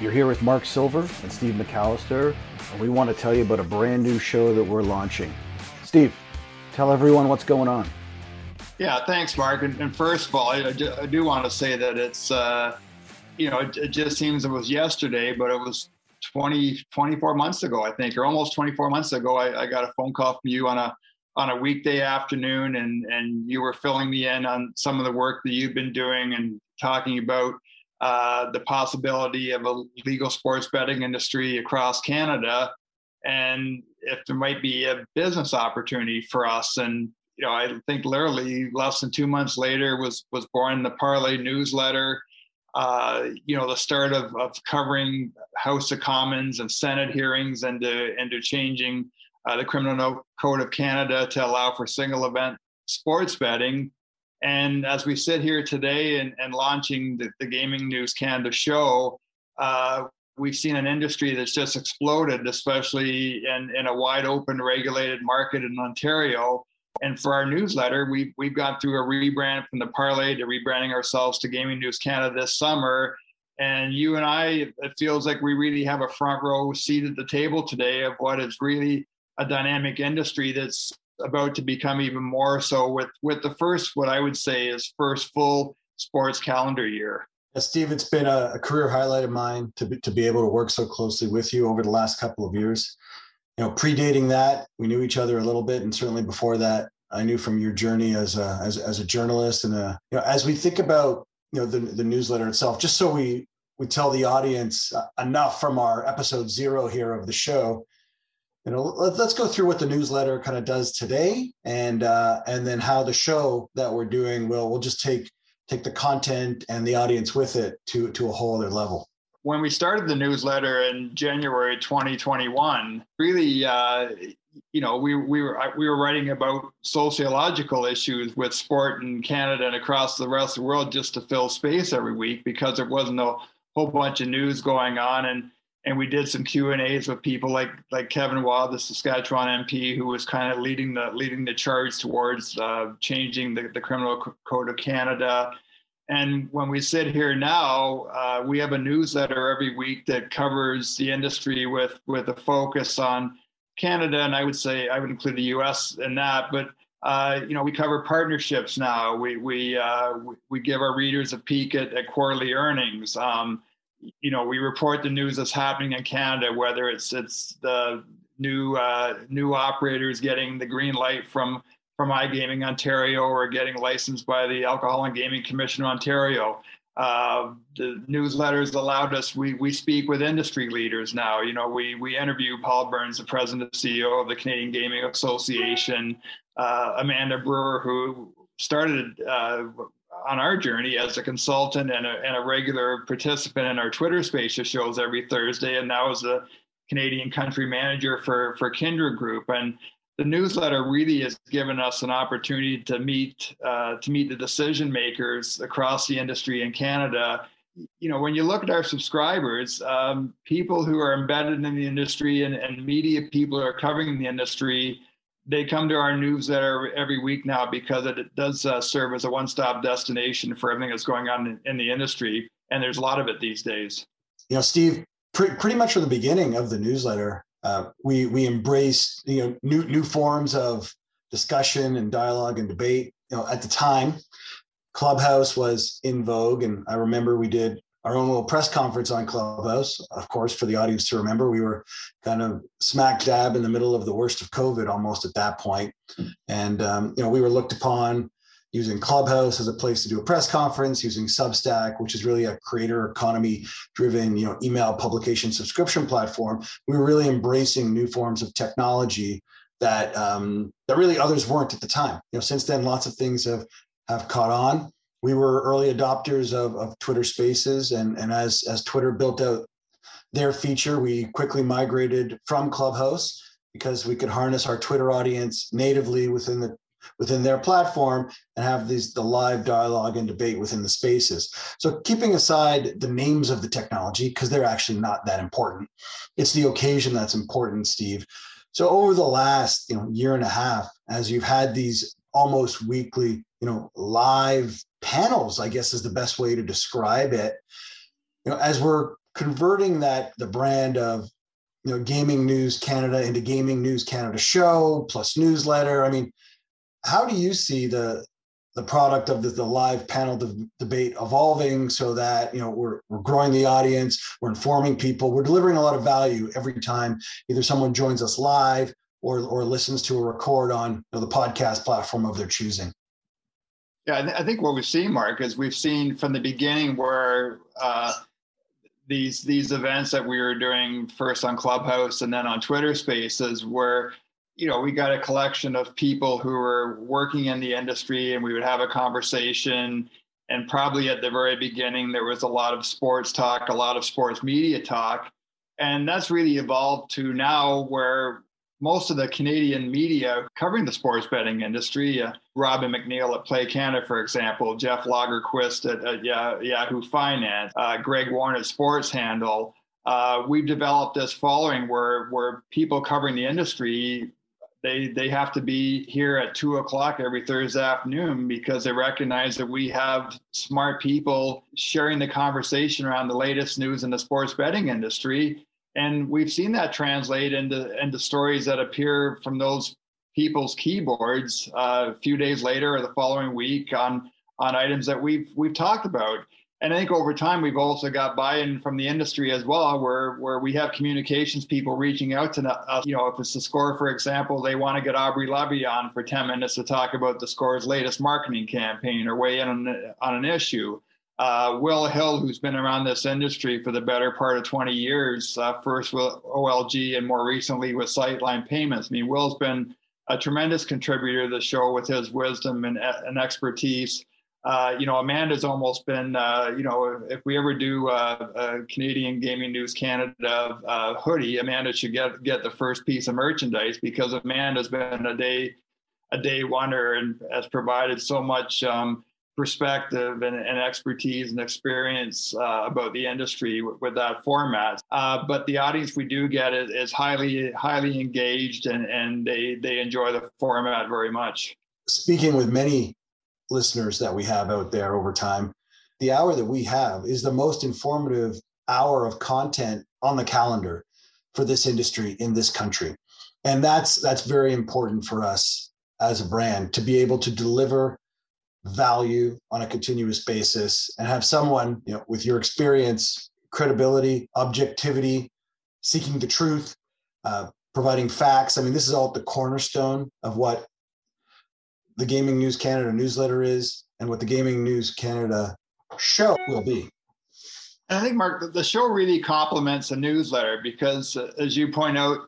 You're here with Mark Silver and Steve McAllister, and we want to tell you about a brand new show that we're launching. Steve, tell everyone what's going on. Yeah, thanks, Mark. And, first of all, I, do want to say that it's, uh, you know, it, it, just seems it was yesterday, but it was 20, 24 months ago, I think, or almost 24 months ago. I, I got a phone call from you on a on a weekday afternoon, and and you were filling me in on some of the work that you've been doing and talking about uh, the possibility of a legal sports betting industry across Canada, and if there might be a business opportunity for us. And you know, I think literally less than two months later was was born the Parleh newsletter. Uh, you know, the start of, of covering House of Commons and Senate hearings and to, and to changing uh, the Criminal Code of Canada to allow for single event sports betting. And as we sit here today and, and launching the, the, Gaming News Canada show, uh, we've seen an industry that's just exploded, especially in, in a wide open regulated market in Ontario. And for our newsletter, we've, we've gone through a rebrand from the Parleh to rebranding ourselves to Gaming News Canada this summer. And you and I, it feels like we really have a front row seat at the table today of what is really a dynamic industry that's about to become even more so with with the first what I would say is first full sports calendar year. Steve, it's been a, a, career highlight of mine to be, to be able to work so closely with you over the last couple of years. You know, predating that, we knew each other a little bit, and certainly before that, I knew from your journey as a as, as a journalist and a you know as we think about you know the the newsletter itself, just so we we tell the audience uh, enough from our episode zero here of the show you know let, us go through what the newsletter kind of does today and uh, and then how the show that we're doing will we'll just take take the content and the audience with it to to a whole other level. When we started the newsletter in January 2021 really uh, you know we, we were we were writing about sociological issues with sport in Canada and across the rest of the world just to fill space every week because there wasn't a whole bunch of news going on. And and we did some Q and A's with people like like Kevin Waugh, the Saskatchewan MP, who was kind of leading the leading the charge towards uh, changing the, the criminal code of Canada. And when we sit here now, uh, we have a newsletter every week that covers the industry with with a focus on Canada, and I would say I would include the U.S. in that, but. Uh, you know, we cover partnerships now. We we uh, we give our readers a peek at, at quarterly earnings. Um, you know, we report the news that's happening in Canada, whether it's it's the new uh, new operators getting the green light from from iGaming Ontario or getting licensed by the Alcohol and Gaming Commission Ontario. Uh, the newsletters allowed us. We we speak with industry leaders now. You know, we we interview Paul Burns, the president and CEO of the Canadian Gaming Association, uh, Amanda Brewer, who started uh, on our journey as a consultant and a, and a regular participant in our Twitter Spaces shows every Thursday, and now as a Canadian country manager for for Kindred Group. And the newsletter really has given us an opportunity to meet uh, to meet the decision makers across the industry in Canada. You know, when you look at our subscribers, um, people who are embedded in the industry and, and media people who are covering the industry they come to our newsletter every week now because it does uh, serve as a one-stop destination for everything that's going on in, the industry, and there's a lot of it these days. You know, Steve, pre- pretty much from the beginning of the newsletter, uh, we we embraced you know new new forms of discussion and dialogue and debate. You know, at the time, Clubhouse was in vogue, and I remember we did our own little press conference on Clubhouse. Of course, for the audience to remember, we were kind of smack dab in the middle of the worst of COVID almost at that point. And, um, you know, we were looked upon using Clubhouse as a place to do a press conference, using Substack, which is really a creator economy driven, you know, email publication subscription platform. We were really embracing new forms of technology that um, that really others weren't at the time. You know, since then, lots of things have have caught on we were early adopters of, of Twitter Spaces, and and as as Twitter built out their feature, we quickly migrated from Clubhouse because we could harness our Twitter audience natively within the within their platform and have these the live dialogue and debate within the spaces. So keeping aside the names of the technology because they're actually not that important, it's the occasion that's important, Steve. So over the last you know year and a half, as you've had these almost weekly you know live panels i guess is the best way to describe it. You know as we're converting that the brand of you know gaming news canada into gaming news canada show plus newsletter i mean how do you see the the product of the, the live panel de- debate evolving so that you know we're, we're growing the audience we're informing people we're delivering a lot of value every time either someone joins us live or or listens to a record on you know, the podcast platform of their choosing yeah i think what we've seen mark is we've seen from the beginning where uh, these these events that we were doing first on clubhouse and then on twitter spaces where you know, we got a collection of people who were working in the industry and we would have a conversation. And probably at the very beginning, there was a lot of sports talk, a lot of sports media talk. And that's really evolved to now where most of the Canadian media covering the sports betting industry, uh, Robin McNeil at Play Canada, for example, Jeff Lagerquist at, at Yahoo Finance, uh, Greg Warren at Sports Handle, uh, we've developed this following where where people covering the industry they they have to be here at two o'clock every Thursday afternoon because they recognize that we have smart people sharing the conversation around the latest news in the sports betting industry. And we've seen that translate into into stories that appear from those people's keyboards uh, a few days later or the following week on on items that we've we've talked about and I think over time we've also got buy-in from the industry as well, where where we have communications people reaching out to us. You know, if it's the score, for example, they want to get Aubrey Levy on for 10 minutes to talk about the score's latest marketing campaign or weigh in on, on an issue. Uh, Will Hill, who's been around this industry for the better part of 20 years, uh, first with OLG and more recently with Sightline Payments. I mean, Will's been a tremendous contributor to the show with his wisdom and, and expertise uh, you know, Amanda's almost been, uh, you know, if we ever do uh, a Canadian Gaming News Canada uh, hoodie, Amanda should get get the first piece of merchandise because Amanda's been a day a day wonder and has provided so much um, perspective and, and, expertise and experience uh, about the industry with, with that format. Uh, but the audience we do get is, is highly highly engaged and and they they enjoy the format very much. Speaking with many listeners that we have out there over time, the hour that we have is the most informative hour of content on the calendar for this industry in this country. And that's that's very important for us as a brand to be able to deliver value on a continuous basis and have someone, you know, with your experience, credibility, objectivity, seeking the truth, uh, providing facts. I mean, this is all the cornerstone of what the Gaming News Canada newsletter is and what the Gaming News Canada show will be. And I think, Mark, the show really complements the newsletter because, uh, as you point out,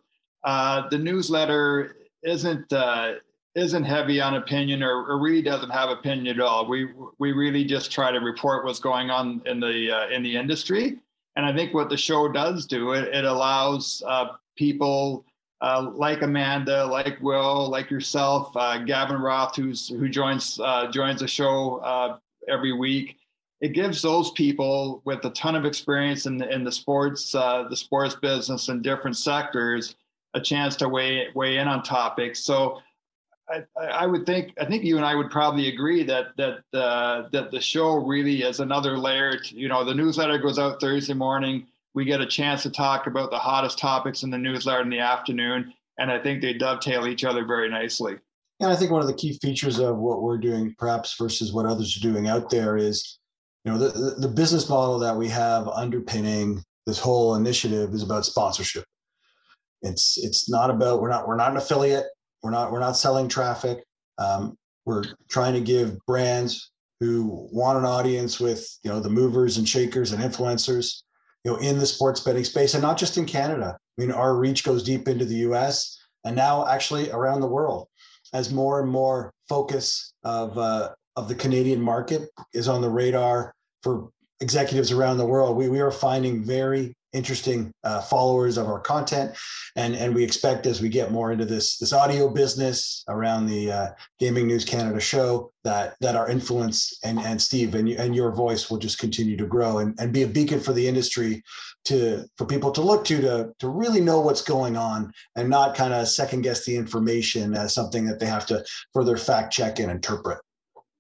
uh, the newsletter isn't uh, isn't heavy on opinion or, or, really doesn't have opinion at all. We we really just try to report what's going on in the uh, in the industry. And I think what the show does do it it allows uh, people uh, like Amanda, like Will, like yourself, uh, Gavin Roth, who's who joins uh, joins the show uh, every week. It gives those people with a ton of experience in the, in the sports the sports business in different sectors a chance to weigh weigh in on topics. So. I, I would think I think you and I would probably agree that that uh, that the show really is another layer. To, you know, the newsletter goes out Thursday morning we get a chance to talk about the hottest topics in the newsletter in the afternoon. And I think they dovetail each other very nicely. And I think one of the key features of what we're doing, perhaps versus what others are doing out there, is you know the, the business model that we have underpinning this whole initiative is about sponsorship. It's it's not about we're not we're not an affiliate. We're not we're not selling traffic. Um, we're trying to give brands who want an audience with you know the movers and shakers and influencers you know, in the sports betting space and not just in Canada. I mean, our reach goes deep into the US and now actually around the world as more and more focus of, uh, of the Canadian market is on the radar for executives around the world. We, we are finding very interesting uh, followers of our content. And and we expect as we get more into this this audio business around the uh, gaming news canada show that that our influence and and steve and, and your voice will just continue to grow and, and be a beacon for the industry to for people to look to to to really know what's going on and not kind of second guess the information as something that they have to further fact check and interpret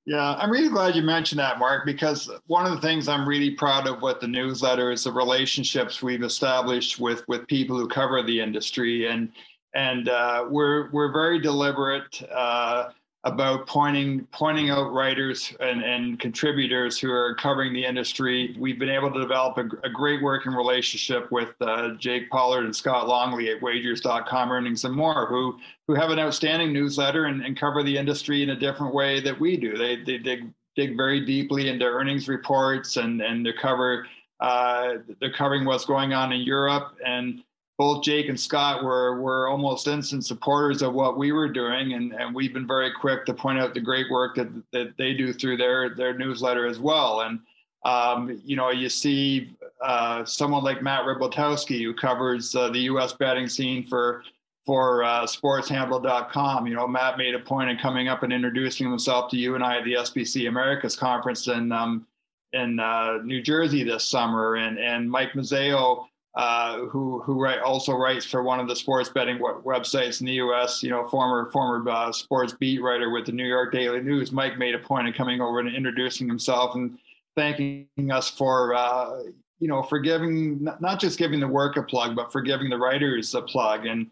Yeah, I'm really glad you mentioned that, Mark, because one of the things I'm really proud of with the newsletter is the relationships we've established with with people who cover the industry, and and uh, we're we're very deliberate. Uh, about pointing pointing out writers and, and contributors who are covering the industry. We've been able to develop a, a great working relationship with uh, Jake Pollard and Scott Longley at Wagers.com Earnings and More, who who have an outstanding newsletter and, and cover the industry in a different way that we do. They they dig dig very deeply into earnings reports and and they cover uh, they're covering what's going on in Europe and both Jake and Scott were were almost instant supporters of what we were doing, and, and we've been very quick to point out the great work that, that they do through their their newsletter as well. And um, you know, you see uh, someone like Matt Rybaltowski who covers uh, the U.S. batting scene for for uh, sportshandle.com. You know, Matt made a point of coming up and introducing himself to you and I at the SBC Americas conference in um, in uh, New Jersey this summer, and and Mike Mazzeo uh, who who write, also writes for one of the sports betting websites in the U.S. You know, former former uh, sports beat writer with the New York Daily News. Mike made a point of coming over and introducing himself and thanking us for uh, you know for giving not just giving the work a plug, but for giving the writers a plug. And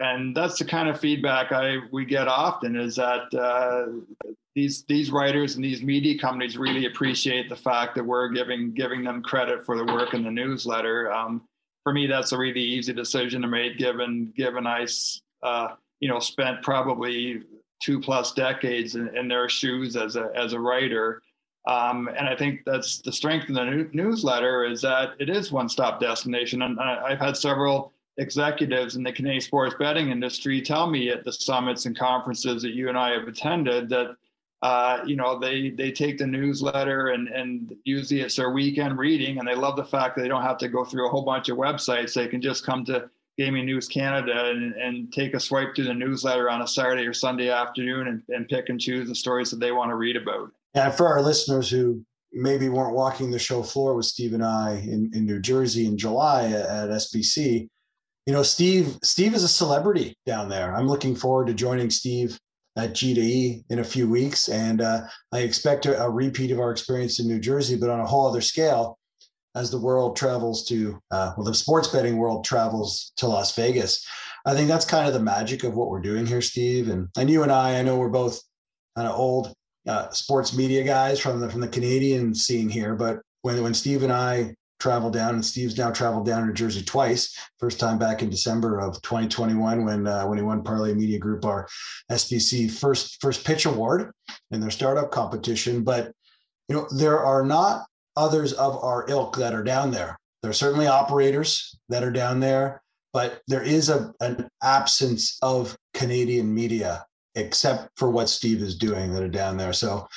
and that's the kind of feedback I we get often is that uh, these these writers and these media companies really appreciate the fact that we're giving giving them credit for the work in the newsletter. Um, for me, that's a really easy decision to make, given given I, uh, you know, spent probably two plus decades in, in, their shoes as a as a writer. Um, and I think that's the strength of the new, newsletter is that it is one stop destination. And I, I've had several executives in the Canadian sports betting industry tell me at the summits and conferences that you and I have attended that uh, you know, they they take the newsletter and and usually it's their weekend reading, and they love the fact that they don't have to go through a whole bunch of websites. They can just come to Gaming News Canada and, and take a swipe through the newsletter on a Saturday or Sunday afternoon and, and pick and choose the stories that they want to read about. And for our listeners who maybe weren't walking the show floor with Steve and I in, in New Jersey in July at, at SBC, you know, Steve Steve is a celebrity down there. I'm looking forward to joining Steve at G2E in a few weeks. And uh, I expect a, a, repeat of our experience in New Jersey, but on a whole other scale as the world travels to, uh, well, the sports betting world travels to Las Vegas. I think that's kind of the magic of what we're doing here, Steve. And, and you and I, I know we're both kind of old uh, sports media guys from the from the Canadian scene here, but when when Steve and I traveled down, and Steve's now traveled down to Jersey twice. First time back in December of 2021 when uh, when he won Parleh Media Group our SBC first first pitch award in their startup competition. But you know there are not others of our ilk that are down there. There are certainly operators that are down there, but there is a, an absence of Canadian media except for what Steve is doing that are down there. So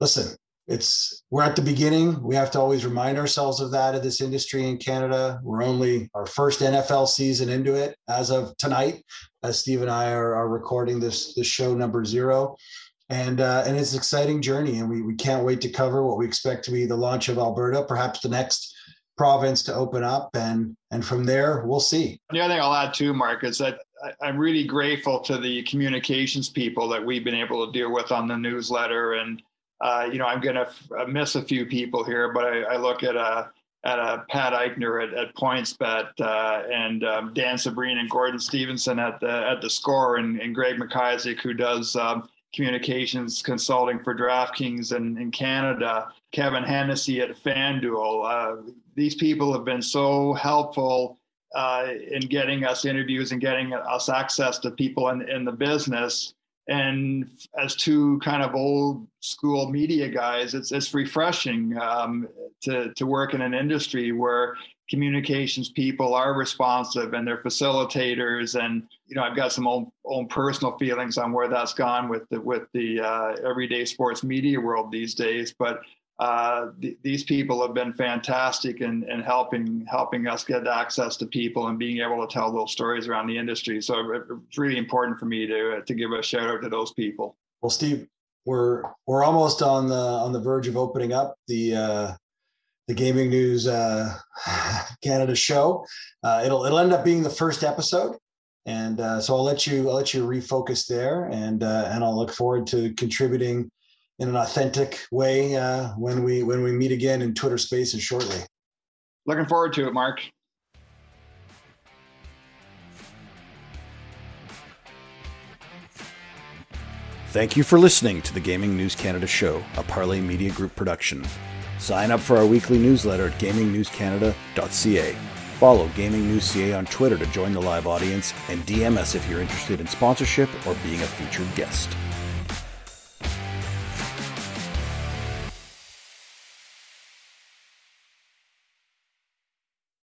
listen, it's we're at the beginning. We have to always remind ourselves of that of this industry in Canada. We're only our first NFL season into it as of tonight, as Steve and I are, are recording this this show number zero. And uh, and it's an exciting journey, and we, we can't wait to cover what we expect to be the launch of Alberta, perhaps the next province to open up, and and from there we'll see. The other thing I'll add too, Mark, is that I'm really grateful to the communications people that we've been able to deal with on the newsletter and uh, you know, I'm going to f- uh, miss a few people here, but I, I look at a uh, at a Pat Eichner at, at PointsBet uh, and um, Dan Sabreen and Gordon Stevenson at the at the Score and, and Greg McIsaac who does um, communications consulting for DraftKings in, in Canada. Kevin Hennessy at FanDuel. Uh, these people have been so helpful uh, in getting us interviews and getting us access to people in, in the business and as two kind of old school media guys, it's it's refreshing um, to to work in an industry where communications people are responsive and they're facilitators. And you know I've got some own, own personal feelings on where that's gone with the with the uh, everyday sports media world these days but uh, th- these people have been fantastic in, in helping helping us get access to people and being able to tell those stories around the industry. So it's really important for me to to give a shout out to those people. Well, Steve, we're we're almost on the on the verge of opening up the uh, the Gaming News uh, Canada show. Uh, it'll it'll end up being the first episode, and uh, so I'll let you I'll let you refocus there, and uh, and I'll look forward to contributing in an authentic way uh, when we when we meet again in Twitter Spaces shortly. Looking forward to it, Mark. Thank you for listening to the Gaming News Canada show, a Parleh Media Group production. Sign up for our weekly newsletter at gamingnewscanada.ca. Follow Gaming News CA on Twitter to join the live audience and DM us if you're interested in sponsorship or being a featured guest.